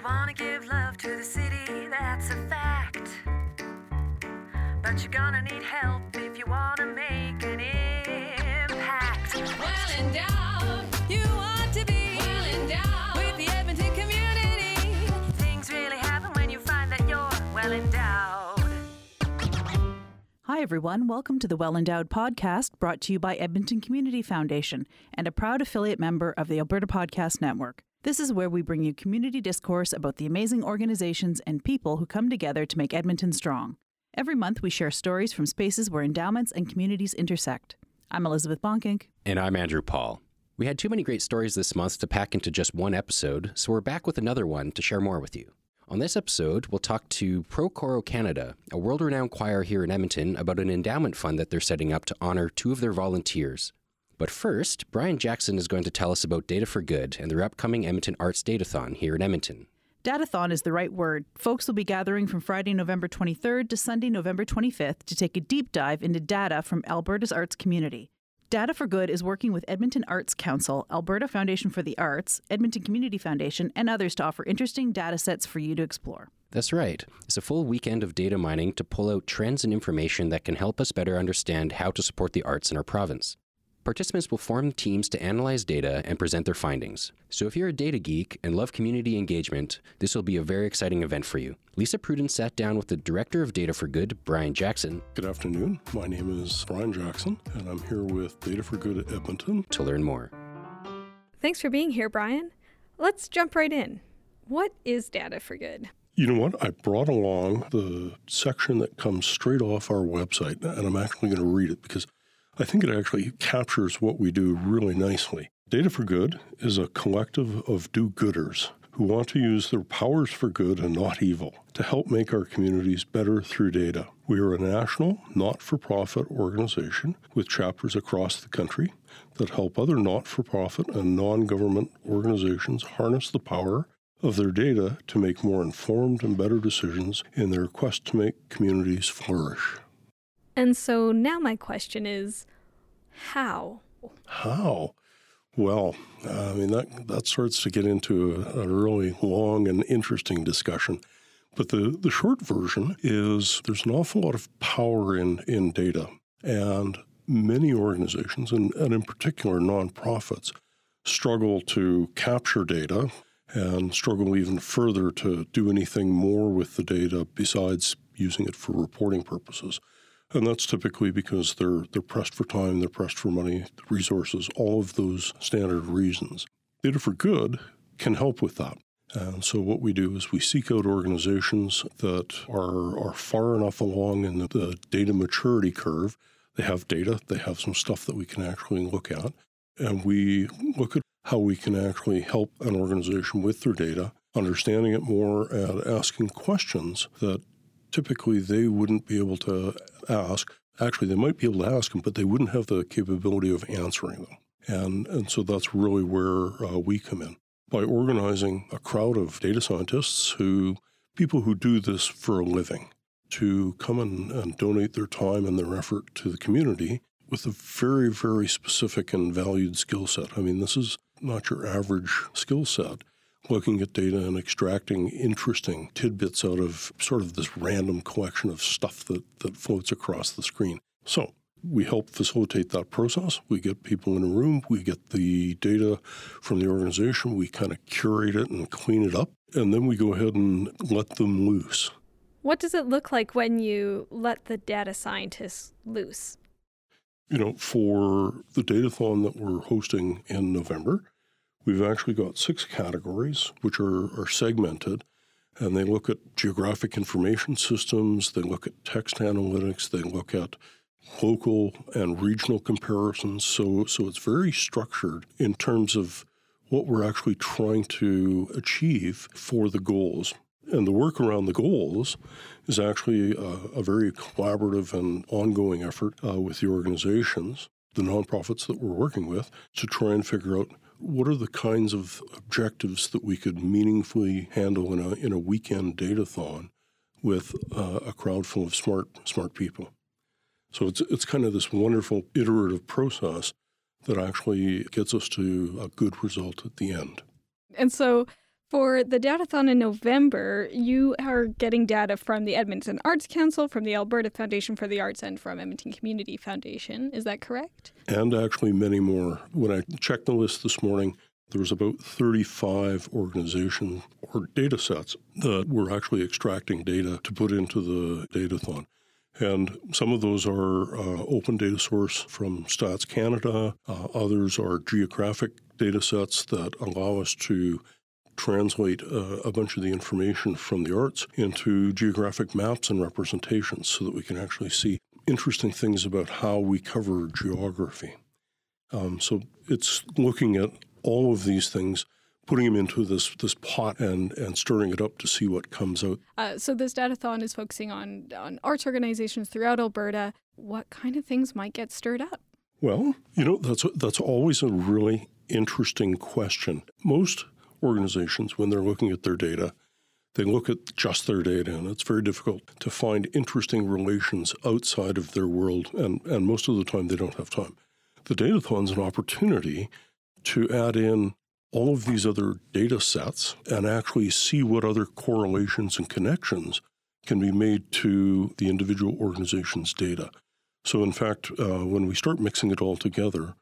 You wanna give love to the city, that's a fact. But you're gonna need help if you wanna make an impact. Well endowed, you want to be well endowed with the Edmonton community. Things really happen when you find that you're well endowed. Hi, everyone. Welcome to the Well Endowed podcast brought to you by Edmonton Community Foundation and a proud affiliate member of the Alberta Podcast Network. This is where we bring you community discourse about the amazing organizations and people who come together to make Edmonton strong. Every month, we share stories from spaces where endowments and communities intersect. I'm Elizabeth Bonkink. And I'm Andrew Paul. We had too many great stories this month to pack into just one episode, so we're back with another one to share more with you. On this episode, we'll talk to Procoro Canada, a world renowned choir here in Edmonton, about an endowment fund that they're setting up to honor two of their volunteers. But first, Bryan Jackson is going to tell us about Data for Good and their upcoming Edmonton Arts Datathon here in Edmonton. Datathon is the right word. Folks will be gathering from Friday, November 23rd to Sunday, November 25th to take a deep dive into data from Alberta's arts community. Data for Good is working with Edmonton Arts Council, Alberta Foundation for the Arts, Edmonton Community Foundation, and others to offer interesting data sets for you to explore. That's right. It's a full weekend of data mining to pull out trends and information that can help us better understand how to support the arts in our province. Participants will form teams to analyze data and present their findings. So if you're a data geek and love community engagement, this will be a very exciting event for you. Lisa Pruden sat down with the Director of Data for Good, Bryan Jackson, Good afternoon. My name is Bryan Jackson, and I'm here with Data for Good at Edmonton. to learn more. Thanks for being here, Bryan. Let's jump right in. What is Data for Good? You know what? I brought along the section that comes straight off our website, and I'm actually going to read it because I think it actually captures what we do really nicely. Data for Good is a collective of do gooders who want to use their powers for good and not evil to help make our communities better through data. We are a national, not for profit organization with chapters across the country that help other not for profit and non government organizations harness the power of their data to make more informed and better decisions in their quest to make communities flourish. And so now my question is how? How? Well, I mean, that, that starts to get into a, a really long and interesting discussion. But the, the short version is there's an awful lot of power in, in data. And many organizations, and, and in particular nonprofits, struggle to capture data and struggle even further to do anything more with the data besides using it for reporting purposes. And that's typically because they're they're pressed for time, they're pressed for money, resources, all of those standard reasons. Data for Good can help with that. And so what we do is we seek out organizations that are are far enough along in the, the data maturity curve. They have data, they have some stuff that we can actually look at, and we look at how we can actually help an organization with their data, understanding it more and asking questions that typically they wouldn't be able to ask. Actually, they might be able to ask them, but they wouldn't have the capability of answering them. And, and so that's really where uh, we come in. By organizing a crowd of data scientists who, people who do this for a living, to come and, and donate their time and their effort to the community with a very, very specific and valued skill set. I mean, this is not your average skill set looking at data and extracting interesting tidbits out of sort of this random collection of stuff that, that floats across the screen. So we help facilitate that process. We get people in a room, we get the data from the organization, we kind of curate it and clean it up, and then we go ahead and let them loose. What does it look like when you let the data scientists loose? You know, for the datathon that we're hosting in November, We've actually got six categories, which are, are segmented, and they look at geographic information systems, they look at text analytics, they look at local and regional comparisons. So, so it's very structured in terms of what we're actually trying to achieve for the goals. And the work around the goals is actually a, a very collaborative and ongoing effort uh, with the organizations, the nonprofits that we're working with, to try and figure out what are the kinds of objectives that we could meaningfully handle in a, in a weekend datathon with uh, a crowd full of smart smart people. So it's it's kind of this wonderful iterative process that actually gets us to a good result at the end. And so For the Datathon in November, you are getting data from the Edmonton Arts Council, from the Alberta Foundation for the Arts, and from Edmonton Community Foundation. Is that correct? And actually, many more. When I checked the list this morning, there was about 35 organizations or data sets that were actually extracting data to put into the datathon. And some of those are uh, open data source from Stats Canada. Uh, others are geographic data sets that allow us to translate uh, a bunch of the information from the arts into geographic maps and representations so that we can actually see interesting things about how we cover geography. Um, so it's looking at all of these things putting them into this this pot and and stirring it up to see what comes out. Uh, so this datathon is focusing on on arts organizations throughout Alberta. What kind of things might get stirred up? Well, you know that's that's always a really interesting question. Most organizations, when they're looking at their data, they look at just their data, and it's very difficult to find interesting relations outside of their world, and, and most of the time they don't have time. The Datathon is an opportunity to add in all of these other data sets and actually see what other correlations and connections can be made to the individual organization's data. So, in fact, uh, when we start mixing it all together,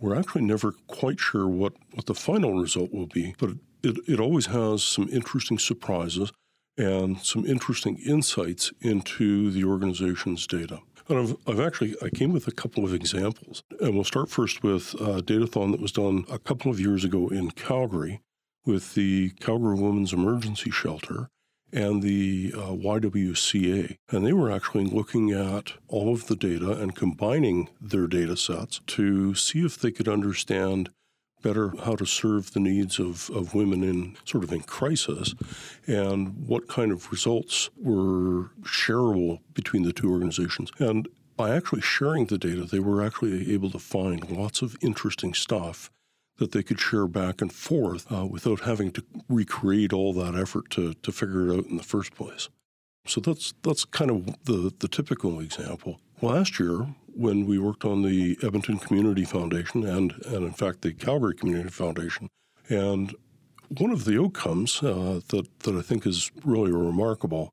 we're actually never quite sure what, what the final result will be, but it, it always has some interesting surprises and some interesting insights into the organization's data. And I've, I've actually, I came with a couple of examples. And we'll start first with a datathon that was done a couple of years ago in Calgary with the Calgary Women's Emergency Shelter and the uh, YWCA. And they were actually looking at all of the data and combining their data sets to see if they could understand better how to serve the needs of, of women in sort of in crisis and what kind of results were shareable between the two organizations. And by actually sharing the data, they were actually able to find lots of interesting stuff that they could share back and forth uh, without having to recreate all that effort to, to figure it out in the first place. So that's that's kind of the, the typical example. Last year, when we worked on the Edmonton Community Foundation and, and in fact, the Calgary Community Foundation. And one of the outcomes uh, that, that I think is really remarkable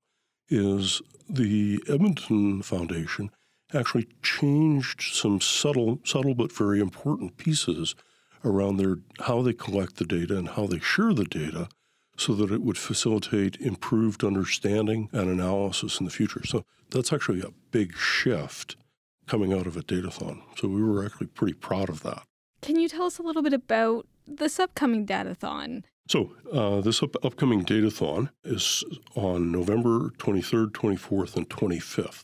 is the Edmonton Foundation actually changed some subtle, subtle but very important pieces around their how they collect the data and how they share the data so that it would facilitate improved understanding and analysis in the future. So that's actually a big shift coming out of a datathon. So we were actually pretty proud of that. Can you tell us a little bit about this upcoming datathon? So uh, this up- upcoming datathon is on November 23rd, 24th, and 25th.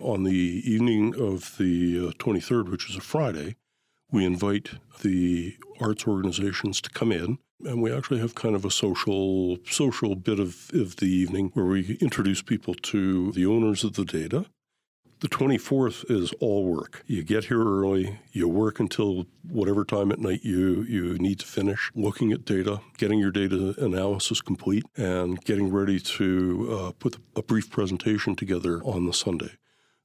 On the evening of the uh, 23rd, which is a Friday, we invite the arts organizations to come in and we actually have kind of a social social bit of, of the evening where we introduce people to the owners of the data the 24th is all work. You get here early, you work until whatever time at night you, you need to finish looking at data, getting your data analysis complete, and getting ready to uh, put a brief presentation together on the Sunday.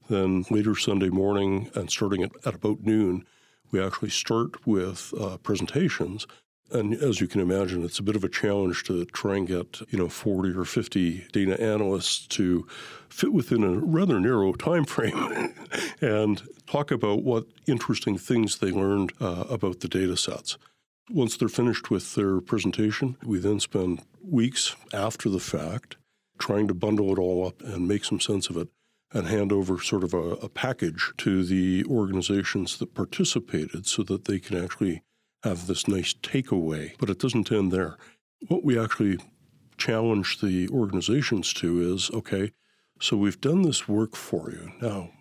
Then later Sunday morning and starting at, at about noon, we actually start with uh, presentations and as you can imagine, it's a bit of a challenge to try and get, you know, 40 or 50 data analysts to fit within a rather narrow time frame and talk about what interesting things they learned uh, about the data sets. Once they're finished with their presentation, we then spend weeks after the fact trying to bundle it all up and make some sense of it and hand over sort of a, a package to the organizations that participated so that they can actually have this nice takeaway, but it doesn't end there. What we actually challenge the organizations to is okay, so we've done this work for you. Now,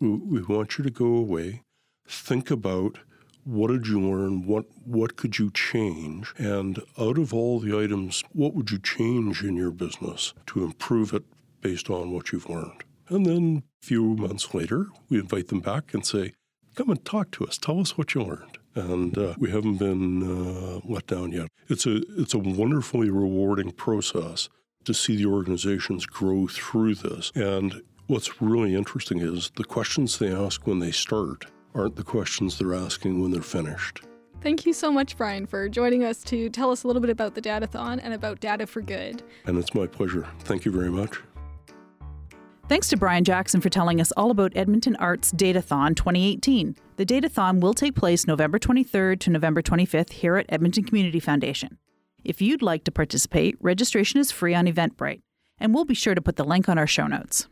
we, we want you to go away, think about what did you learn? What what could you change? And out of all the items, what would you change in your business to improve it based on what you've learned? And then a few months later, we invite them back and say, come and talk to us. Tell us what you learned and uh, we haven't been uh, let down yet. It's a it's a wonderfully rewarding process to see the organizations grow through this. And what's really interesting is the questions they ask when they start aren't the questions they're asking when they're finished. Thank you so much, Bryan, for joining us to tell us a little bit about the Datathon and about Data for Good. And it's my pleasure. Thank you very much. Thanks to Bryan Jackson for telling us all about Edmonton Arts Datathon 2018. The Datathon will take place November 23rd to November 25th here at Edmonton Community Foundation. If you'd like to participate, registration is free on Eventbrite, and we'll be sure to put the link on our show notes.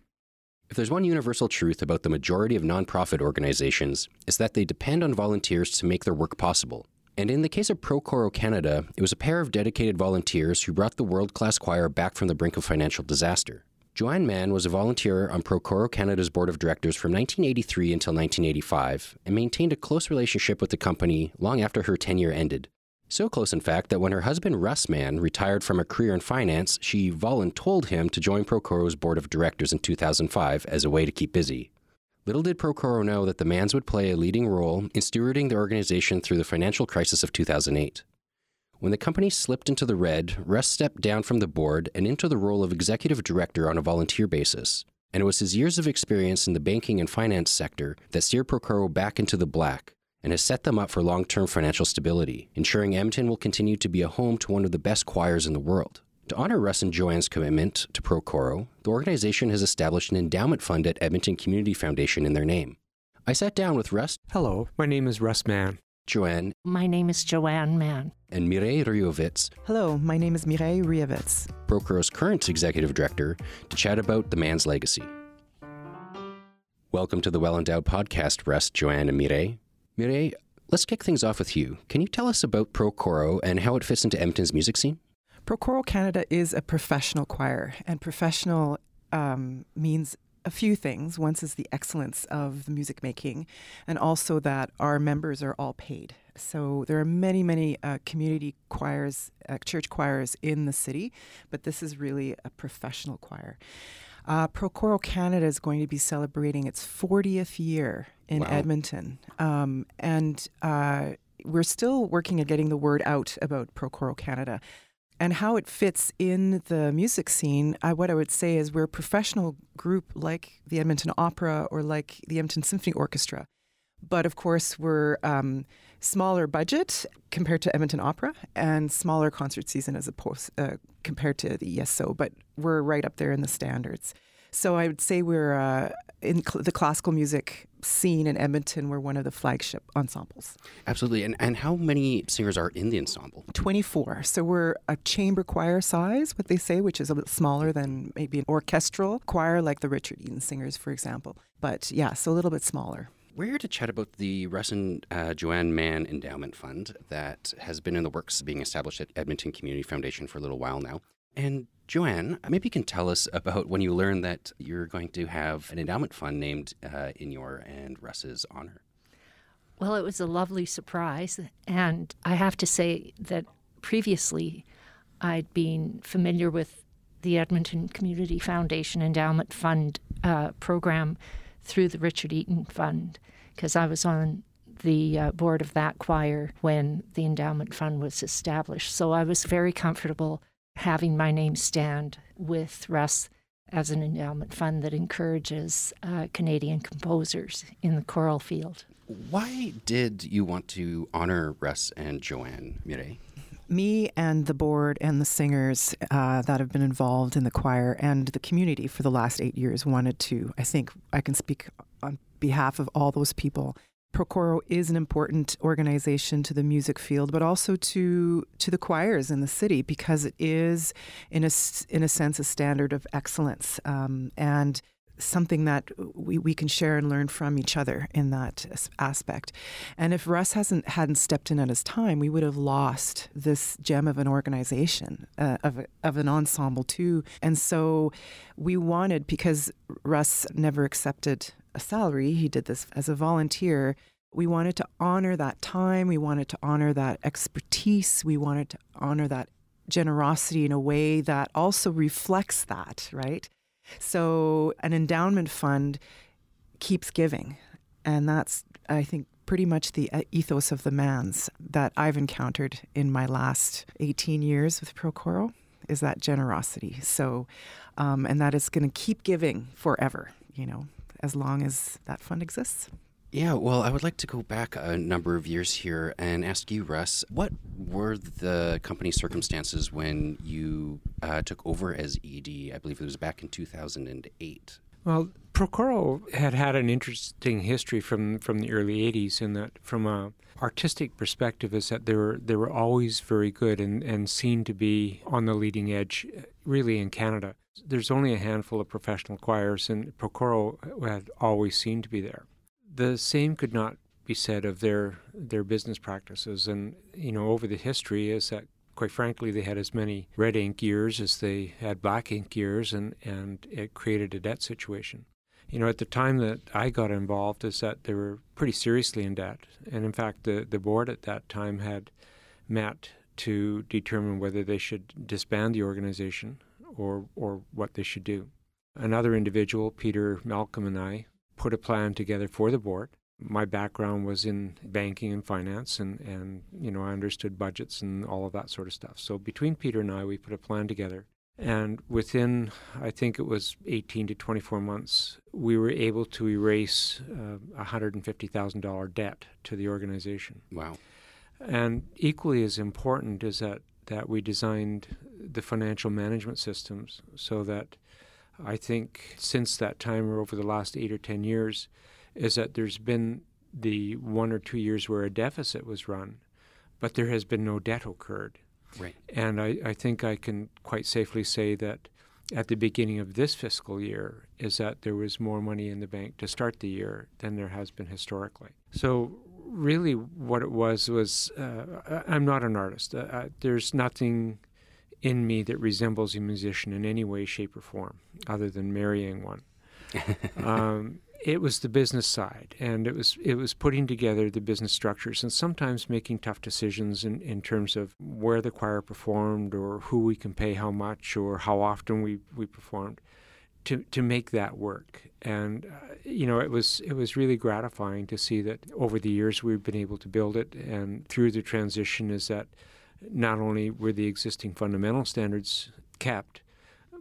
If there's one universal truth about the majority of nonprofit organizations, it's that they depend on volunteers to make their work possible. And in the case of Procoro Canada, it was a pair of dedicated volunteers who brought the world class choir back from the brink of financial disaster. Joanne Mann was a volunteer on Procoro Canada's board of directors from 1983 until 1985 and maintained a close relationship with the company long after her tenure ended. So close, in fact, that when her husband Russ Mann retired from a career in finance, she voluntold him to join Procoro's board of directors in 2005 as a way to keep busy. Little did Procoro know that the Manns would play a leading role in stewarding the organization through the financial crisis of 2008. When the company slipped into the red, Russ stepped down from the board and into the role of executive director on a volunteer basis. And it was his years of experience in the banking and finance sector that steered Procoro back into the black, and has set them up for long term financial stability, ensuring Edmonton will continue to be a home to one of the best choirs in the world. To honor Russ and Joanne's commitment to Procoro, the organization has established an endowment fund at Edmonton Community Foundation in their name. I sat down with Russ, Hello, my name is Russ Mann. Joanne, My name is Joanne Mann. and Mireille Rijavec, Hello, my name is Mireille Rijavec. Procoro's current executive director, to chat about the Manns' legacy. Welcome to the Well Endowed podcast, Russ, Joanne, and Mireille. Mireille, let's kick things off with you. Can you tell us about Procoro and how it fits into Edmonton's music scene? Procoro Canada is a professional choir, and professional um, means a few things. One is the excellence of the music making, and also that our members are all paid. So there are many, many uh, community choirs, uh, church choirs in the city, but this is really a professional choir. Uh, Procoro Canada is going to be celebrating its 40th year in Wow. Edmonton, um, and uh, we're still working at getting the word out about Procoro Canada and how it fits in the music scene, I, what I would say is we're a professional group like the Edmonton Opera or like the Edmonton Symphony Orchestra. But of course, we're um, smaller budget compared to Edmonton Opera and smaller concert season as opposed uh, compared to the ESO. But we're right up there in the standards. So I would say we're uh, in cl- the classical music scene in Edmonton. We're one of the flagship ensembles. Absolutely. And, and how many singers are in the ensemble? 24. So we're a chamber choir size, what they say, which is a little smaller than maybe an orchestral choir like the Richard Eaton Singers, for example. But yeah, so a little bit smaller. We're here to chat about the Russ and uh, Joanne Mann Endowment Fund that has been in the works being established at Edmonton Community Foundation for a little while now. And Joanne, maybe you can tell us about when you learned that you're going to have an endowment fund named uh, in your and Russ's honor. Well, it was a lovely surprise. And I have to say that previously I'd been familiar with the Edmonton Community Foundation Endowment Fund uh, program through the Richard Eaton Fund because I was on the uh, board of that choir when the endowment fund was established. So I was very comfortable having my name stand with Russ as an endowment fund that encourages uh, Canadian composers in the choral field. Why did you want to honor Russ and Joanne, Mireille? Me and the board and the singers uh, that have been involved in the choir and the community for the last eight years wanted to, I think I can speak on behalf of all those people. Procoro is an important organization to the music field, but also to to the choirs in the city because it is, in a in a sense, a standard of excellence um, and something that we, we can share and learn from each other in that aspect. And if Russ hasn't hadn't stepped in at his time, we would have lost this gem of an organization uh, of of an ensemble too. And so we wanted because Russ never accepted a salary. He did this as a volunteer. We wanted to honor that time. We wanted to honor that expertise. We wanted to honor that generosity in a way that also reflects that, right? So, an endowment fund keeps giving. And that's, I think, pretty much the uh, ethos of the Manns' that I've encountered in my last 18 years with Procoro is that generosity. So, um, and that is going to keep giving forever, you know, as long as that fund exists. Yeah, well, I would like to go back a number of years here and ask you, Russ, what were the company circumstances when you uh, took over as ED? I believe it was back in 2008. Well, Procoro had had an interesting history from, from the early 80s in that from a artistic perspective is that they were, they were always very good and, and seen to be on the leading edge really in Canada. There's only a handful of professional choirs and Procoro had always seemed to be there the same could not be said of their their business practices. And you know, over the history is that quite frankly they had as many red ink years as they had black ink years, and and it created a debt situation. You know, at the time that I got involved, is that they were pretty seriously in debt, and in fact, the the board at that time had met to determine whether they should disband the organization or or what they should do. Another individual, Peter Malcolm, and I put a plan together for the board. My background was in banking and finance, and, and you know I understood budgets and all of that sort of stuff. So between Peter and I, we put a plan together, and within I think it was 18 to 24 months, we were able to erase uh, a hundred and fifty thousand dollar debt to the organization. Wow! And equally as important is that that we designed the financial management systems so that I think since that time or over the last eight or 10 years is that there's been the one or two years where a deficit was run, but there has been no debt occurred. Right. And I, I think I can quite safely say that at the beginning of this fiscal year is that there was more money in the bank to start the year than there has been historically. So really what it was was uh, I'm not an artist. Uh, there's nothing in me that resembles a musician in any way, shape, or form, other than marrying one. um, it was the business side, and it was it was putting together the business structures, and sometimes making tough decisions in, in terms of where the choir performed, or who we can pay how much, or how often we, we performed, to to make that work. And uh, you know, it was it was really gratifying to see that over the years we've been able to build it, and through the transition is that not only were the existing fundamental standards kept,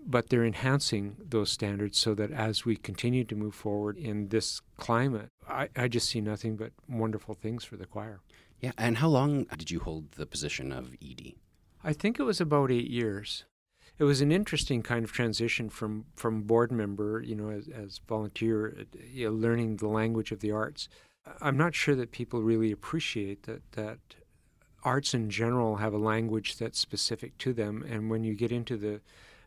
but they're enhancing those standards so that as we continue to move forward in this climate, I, I just see nothing but wonderful things for the choir. Yeah, and how long did you hold the position of ED? I think it was about eight years. It was an interesting kind of transition from, from board member, you know, as, as volunteer, you know, learning the language of the arts. I'm not sure that people really appreciate that that arts in general have a language that's specific to them, and when you get into the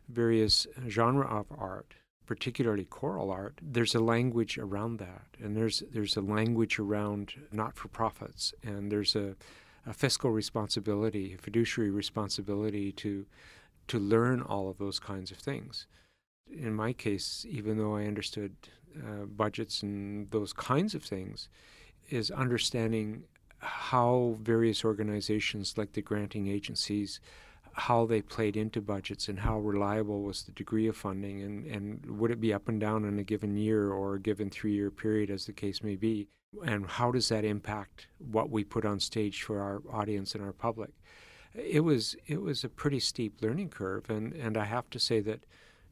various genre of art, particularly choral art, there's a language around that, and there's there's a language around not-for-profits, and there's a, a fiscal responsibility, a fiduciary responsibility to to learn all of those kinds of things. In my case, even though I understood uh, budgets and those kinds of things, is understanding how various organizations like the granting agencies how they played into budgets and how reliable was the degree of funding and, and would it be up and down in a given year or a given three year period as the case may be? And how does that impact what we put on stage for our audience and our public? It was it was a pretty steep learning curve and, and I have to say that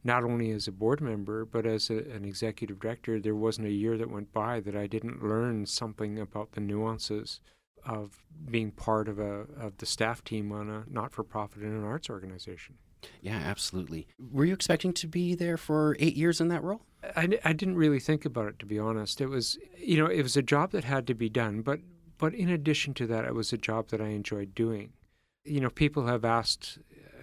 not only as a board member but as a, an executive director there wasn't a year that went by that I didn't learn something about the nuances of being part of a of the staff team on a not for profit in an arts organization. Yeah, absolutely. Were you expecting to be there for eight years in that role? I, I didn't really think about it to be honest. It was you know it was a job that had to be done, but but in addition to that, it was a job that I enjoyed doing. You know, people have asked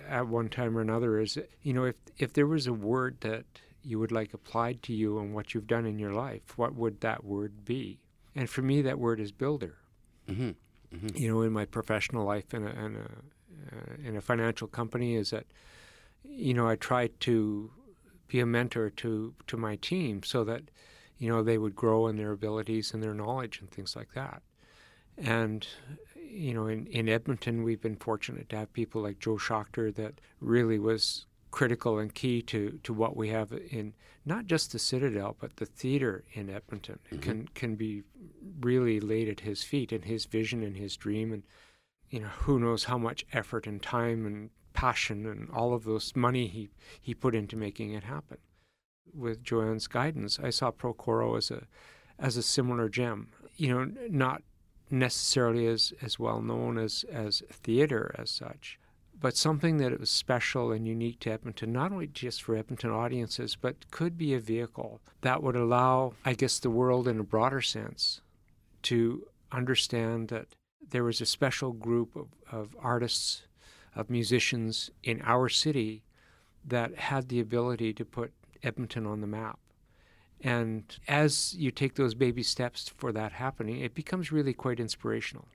at one time or another is you know if if there was a word that you would like applied to you and what you've done in your life, what would that word be? And for me, that word is builder. Mm-hmm. Mm-hmm. You know, in my professional life in a, in a, uh, in a financial company, is that you know I try to be a mentor to to my team so that you know they would grow in their abilities and their knowledge and things like that. And you know, in, in Edmonton, we've been fortunate to have people like Joe Shoctor that really was critical and key to, to what we have in not just the Citadel, but the theater in Edmonton mm-hmm. can can be really laid at his feet and his vision and his dream and you know who knows how much effort and time and passion and all of those money he he put into making it happen. With Joanne's guidance, I saw Procoro as a as a similar gem you know, not necessarily as, as well known as, as theater as such, but something that was special and unique to Edmonton, not only just for Edmonton audiences, but could be a vehicle that would allow, I guess, the world in a broader sense to understand that there was a special group of, of artists, of musicians in our city that had the ability to put Edmonton on the map. And as you take those baby steps for that happening, it becomes really quite inspirational.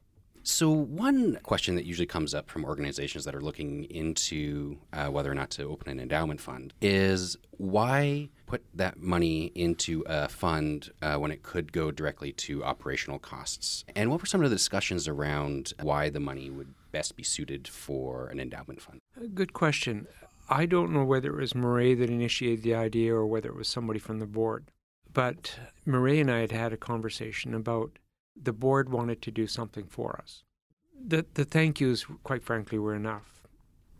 So, one question that usually comes up from organizations that are looking into uh, whether or not to open an endowment fund is why put that money into a fund uh, when it could go directly to operational costs? And what were some of the discussions around why the money would best be suited for an endowment fund? Good question. I don't know whether it was Murray that initiated the idea or whether it was somebody from the board. But Murray and I had had a conversation about the board wanted to do something for us. The, the thank yous, quite frankly, were enough.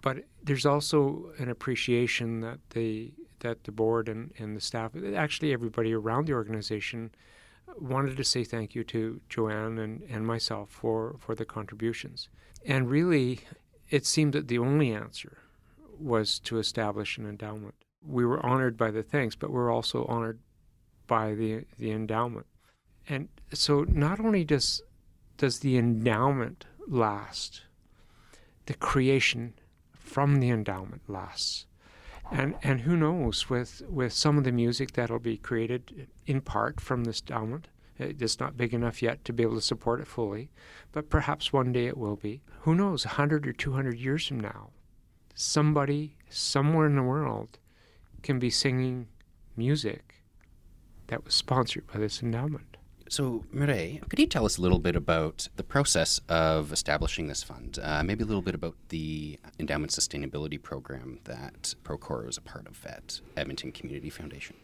But there's also an appreciation that the that the board and, and the staff, actually everybody around the organization, wanted to say thank you to Joanne and, and myself for, for the contributions. And really, it seemed that the only answer was to establish an endowment. We were honored by the thanks, but we we're also honored by the, the endowment. And so not only does does the endowment last, the creation from the endowment lasts. And and who knows with with some of the music that'll be created in part from this endowment. It's not big enough yet to be able to support it fully, but perhaps one day it will be. Who knows, 100 or 200 years from now, somebody somewhere in the world can be singing music that was sponsored by this endowment. So, Mireille, could you tell us a little bit about the process of establishing this fund? Uh, maybe a little bit about the endowment sustainability program that Procoro was a part of at Edmonton Community Foundation.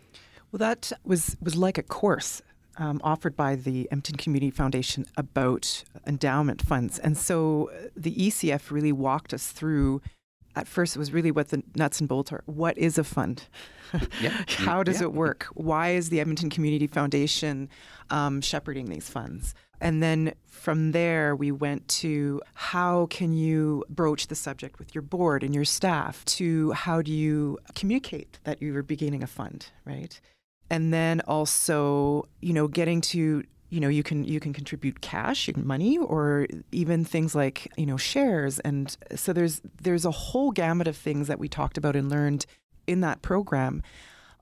Well, that was was like a course um, offered by the Edmonton Community Foundation about endowment funds, and so uh, the ECF really walked us through at first it was really what the nuts and bolts are. What is a fund? How does it work? Why is the Edmonton Community Foundation um, shepherding these funds? And then from there, we went to how can you broach the subject with your board and your staff, to how do you communicate that you are beginning a fund, right? And then also, you know, getting to you know you can you can contribute cash money or even things like you know shares. And so there's there's a whole gamut of things that we talked about and learned in that program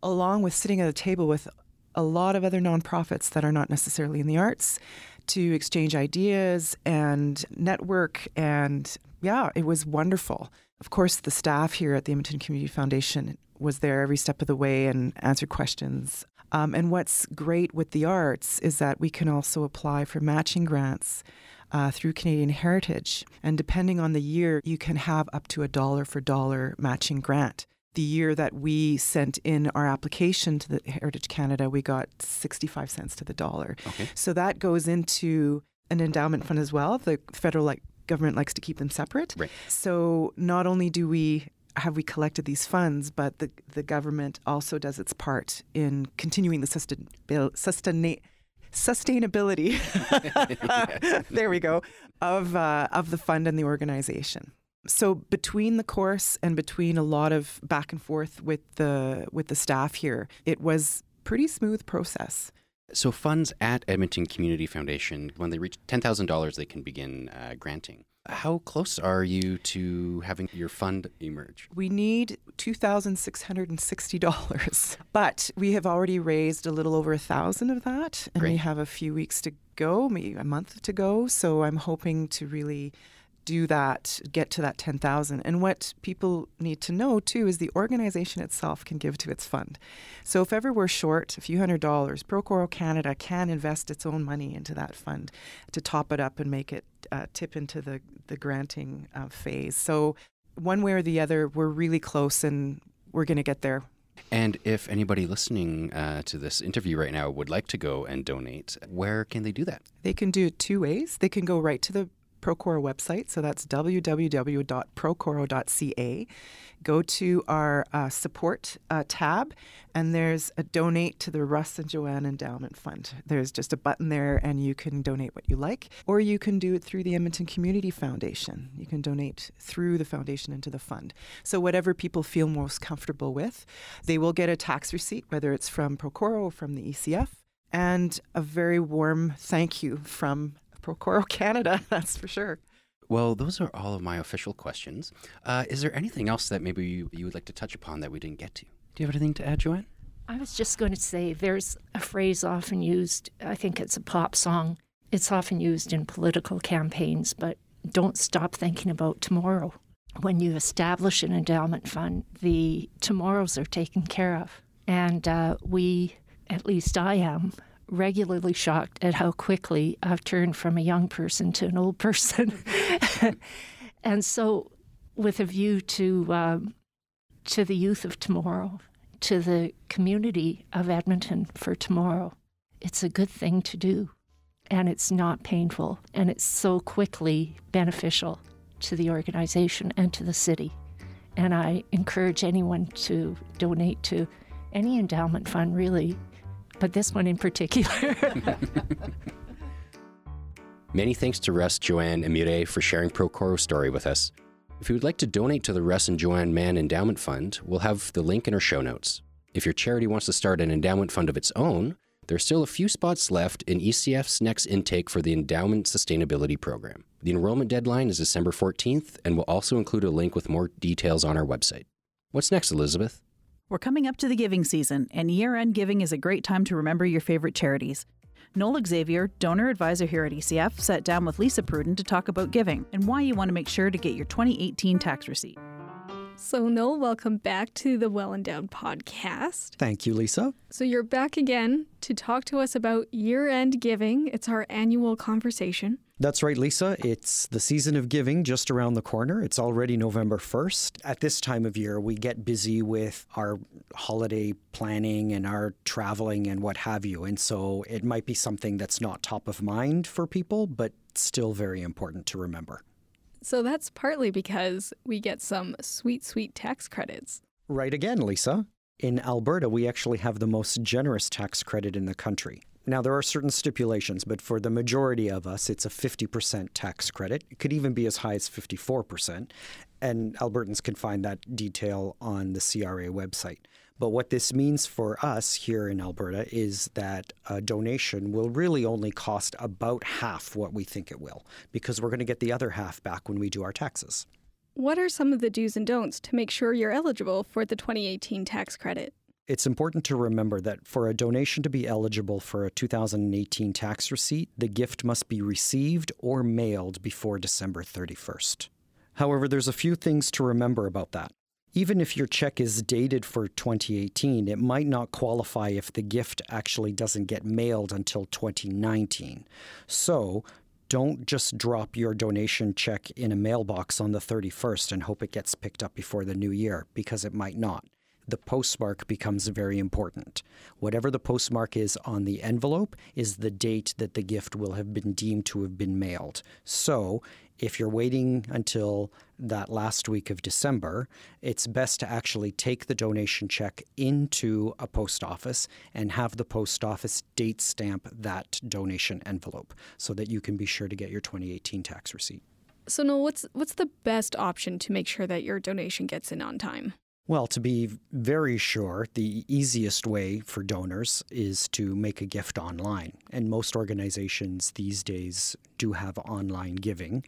along with sitting at a table with a lot of other nonprofits that are not necessarily in the arts to exchange ideas and network. And yeah it was wonderful. Of course the staff here at the edmonton community foundation was there every step of the way and answered questions um, and what's great with the arts is that we can also apply for matching grants uh, through Canadian Heritage. And depending on the year, you can have up to a dollar for dollar matching grant. The year that we sent in our application to the Heritage Canada, we got 65 cents to the dollar. Okay. So that goes into an endowment fund as well. The federal like government likes to keep them separate. Right. So not only do we have we collected these funds, but the, the government also does its part in continuing the sustain, sustain, sustainability. there we go of uh, of the fund and the organization. So between the course and between a lot of back and forth with the with the staff here, it was pretty smooth process. So funds at Edmonton Community Foundation, when they reach ten thousand dollars, they can begin uh, granting. How close are you to having your fund emerge? We need $2,660, but we have already raised a little over a thousand of that, and Great. we have a few weeks to go, maybe a month to go. So I'm hoping to really do that, get to that 10,000. And what people need to know too is the organization itself can give to its fund. So if ever we're short a few hundred dollars, Procoro Canada can invest its own money into that fund to top it up and make it uh, tip into the, the granting uh, phase. So one way or the other, we're really close and we're going to get there. And if anybody listening uh, to this interview right now would like to go and donate, where can they do that? They can do it two ways. They can go right to the Procoro website. So that's www.procoro.ca. Go to our uh, support uh, tab, and there's a donate to the Russ and Joanne Endowment Fund. There's just a button there, and you can donate what you like, or you can do it through the Edmonton Community Foundation. You can donate through the foundation into the fund. So, whatever people feel most comfortable with, they will get a tax receipt, whether it's from Procoro or from the ECF, and a very warm thank you from Procoro Canada, that's for sure. Well, those are all of my official questions. Uh, is there anything else that maybe you, you would like to touch upon that we didn't get to? Do you have anything to add, Joanne? I was just going to say there's a phrase often used, I think it's a pop song. It's often used in political campaigns, but don't stop thinking about tomorrow. When you establish an endowment fund, the tomorrows are taken care of. And uh, we, at least I am, regularly shocked at how quickly I've turned from a young person to an old person. and so, with a view to um, to the youth of tomorrow, to the community of Edmonton for tomorrow, it's a good thing to do, and it's not painful, and it's so quickly beneficial to the organization and to the city. And I encourage anyone to donate to any endowment fund, really, but this one in particular. Many thanks to Russ, Joanne, and Mireille for sharing Procoro's story with us. If you would like to donate to the Russ and Joanne Mann Endowment Fund, we'll have the link in our show notes. If your charity wants to start an endowment fund of its own, there's still a few spots left in ECF's next intake for the Endowment Sustainability Program. The enrollment deadline is December 14th, and we'll also include a link with more details on our website. What's next, Elizabeth? We're coming up to the giving season, and year end giving is a great time to remember your favorite charities. Noel Xavier, donor advisor here at ECF, sat down with Lisa Pruden to talk about giving and why you want to make sure to get your 2018 tax receipt. So, Noel, welcome back to the Well Endowed podcast. Thank you, Lisa. So, you're back again to talk to us about year end giving. It's our annual conversation. That's right, Lisa. It's the season of giving just around the corner. It's already November 1st. At this time of year, we get busy with our holiday planning and our traveling and what have you. And so it might be something that's not top of mind for people, but still very important to remember. So that's partly because we get some sweet, sweet tax credits. Right again, Lisa. In Alberta, we actually have the most generous tax credit in the country. Now, there are certain stipulations, but for the majority of us, it's a 50% tax credit. It could even be as high as 54%. And Albertans can find that detail on the CRA website. But what this means for us here in Alberta is that a donation will really only cost about half what we think it will, because we're going to get the other half back when we do our taxes. What are some of the do's and don'ts to make sure you're eligible for the 2018 tax credit? It's important to remember that for a donation to be eligible for a 2018 tax receipt, the gift must be received or mailed before December 31st. However, there's a few things to remember about that. Even if your check is dated for 2018, it might not qualify if the gift actually doesn't get mailed until 2019. So, don't just drop your donation check in a mailbox on the 31st and hope it gets picked up before the new year, because it might not the postmark becomes very important. Whatever the postmark is on the envelope is the date that the gift will have been deemed to have been mailed. So, if you're waiting until that last week of December, it's best to actually take the donation check into a post office and have the post office date stamp that donation envelope so that you can be sure to get your 2018 tax receipt. So, Noel, what's what's the best option to make sure that your donation gets in on time? Well, to be very sure, the easiest way for donors is to make a gift online. And most organizations these days do have online giving.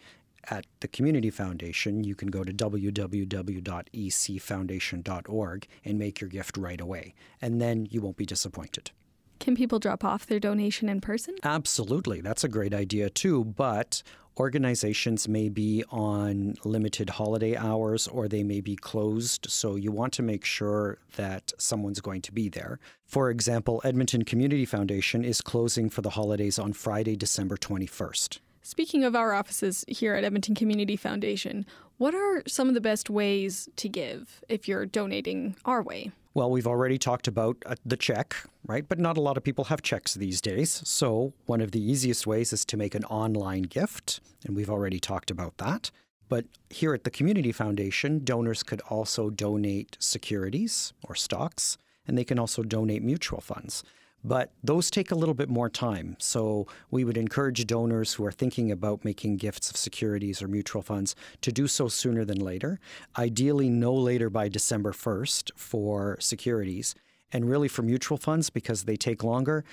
At the Community Foundation, you can go to www.ecfoundation.org and make your gift right away. And then you won't be disappointed. Can people drop off their donation in person? Absolutely. That's a great idea, too. But organizations may be on limited holiday hours or they may be closed, so you want to make sure that someone's going to be there. For example, Edmonton Community Foundation is closing for the holidays on Friday, December 21st. Speaking of our offices here at Edmonton Community Foundation, what are some of the best ways to give if you're donating our way? Well, we've already talked about uh, the check, right? But not a lot of people have checks these days. So, one of the easiest ways is to make an online gift. And we've already talked about that. But here at the Community Foundation, donors could also donate securities or stocks, and they can also donate mutual funds. But those take a little bit more time. So we would encourage donors who are thinking about making gifts of securities or mutual funds to do so sooner than later. Ideally, no later by December 1st for securities. And really for mutual funds, because they take longer,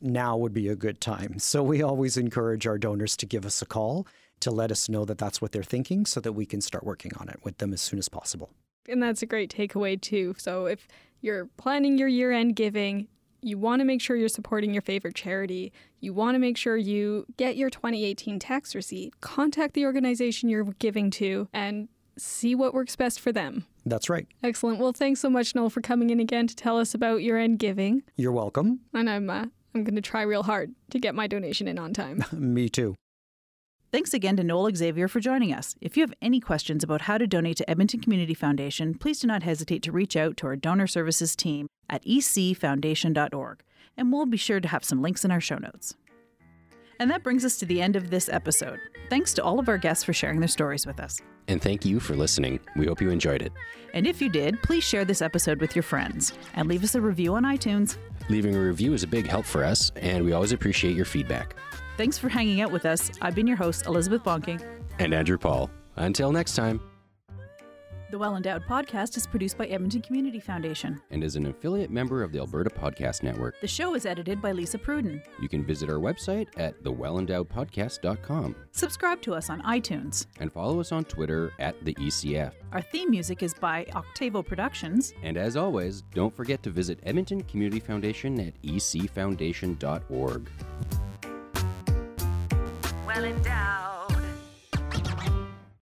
now would be a good time. So we always encourage our donors to give us a call to let us know that that's what they're thinking so that we can start working on it with them as soon as possible. And that's a great takeaway, too. So if you're planning your year end giving, you want to make sure you're supporting your favorite charity. You want to make sure you get your 2018 tax receipt, contact the organization you're giving to, and see what works best for them. That's right. Excellent. Well, thanks so much, Noel, for coming in again to tell us about your end giving. You're welcome. And I'm uh, I'm going to try real hard to get my donation in on time. Me too. Thanks again to Noel Xavier for joining us. If you have any questions about how to donate to Edmonton Community Foundation, please do not hesitate to reach out to our donor services team at ecfoundation.org, and we'll be sure to have some links in our show notes. And that brings us to the end of this episode. Thanks to all of our guests for sharing their stories with us. And thank you for listening. We hope you enjoyed it. And if you did, please share this episode with your friends and leave us a review on iTunes. Leaving a review is a big help for us, and we always appreciate your feedback. Thanks for hanging out with us. I've been your host, Elizabeth Bonkink. And Andrew Paul. Until next time. The Well Endowed podcast is produced by Edmonton Community Foundation. And is an affiliate member of the Alberta Podcast Network. The show is edited by Lisa Pruden. You can visit our website at thewellendowedpodcast.com. Subscribe to us on iTunes. And follow us on Twitter at the ECF. Our theme music is by Octavo Productions. And as always, don't forget to visit Edmonton Community Foundation at ecfoundation.org. Well endowed.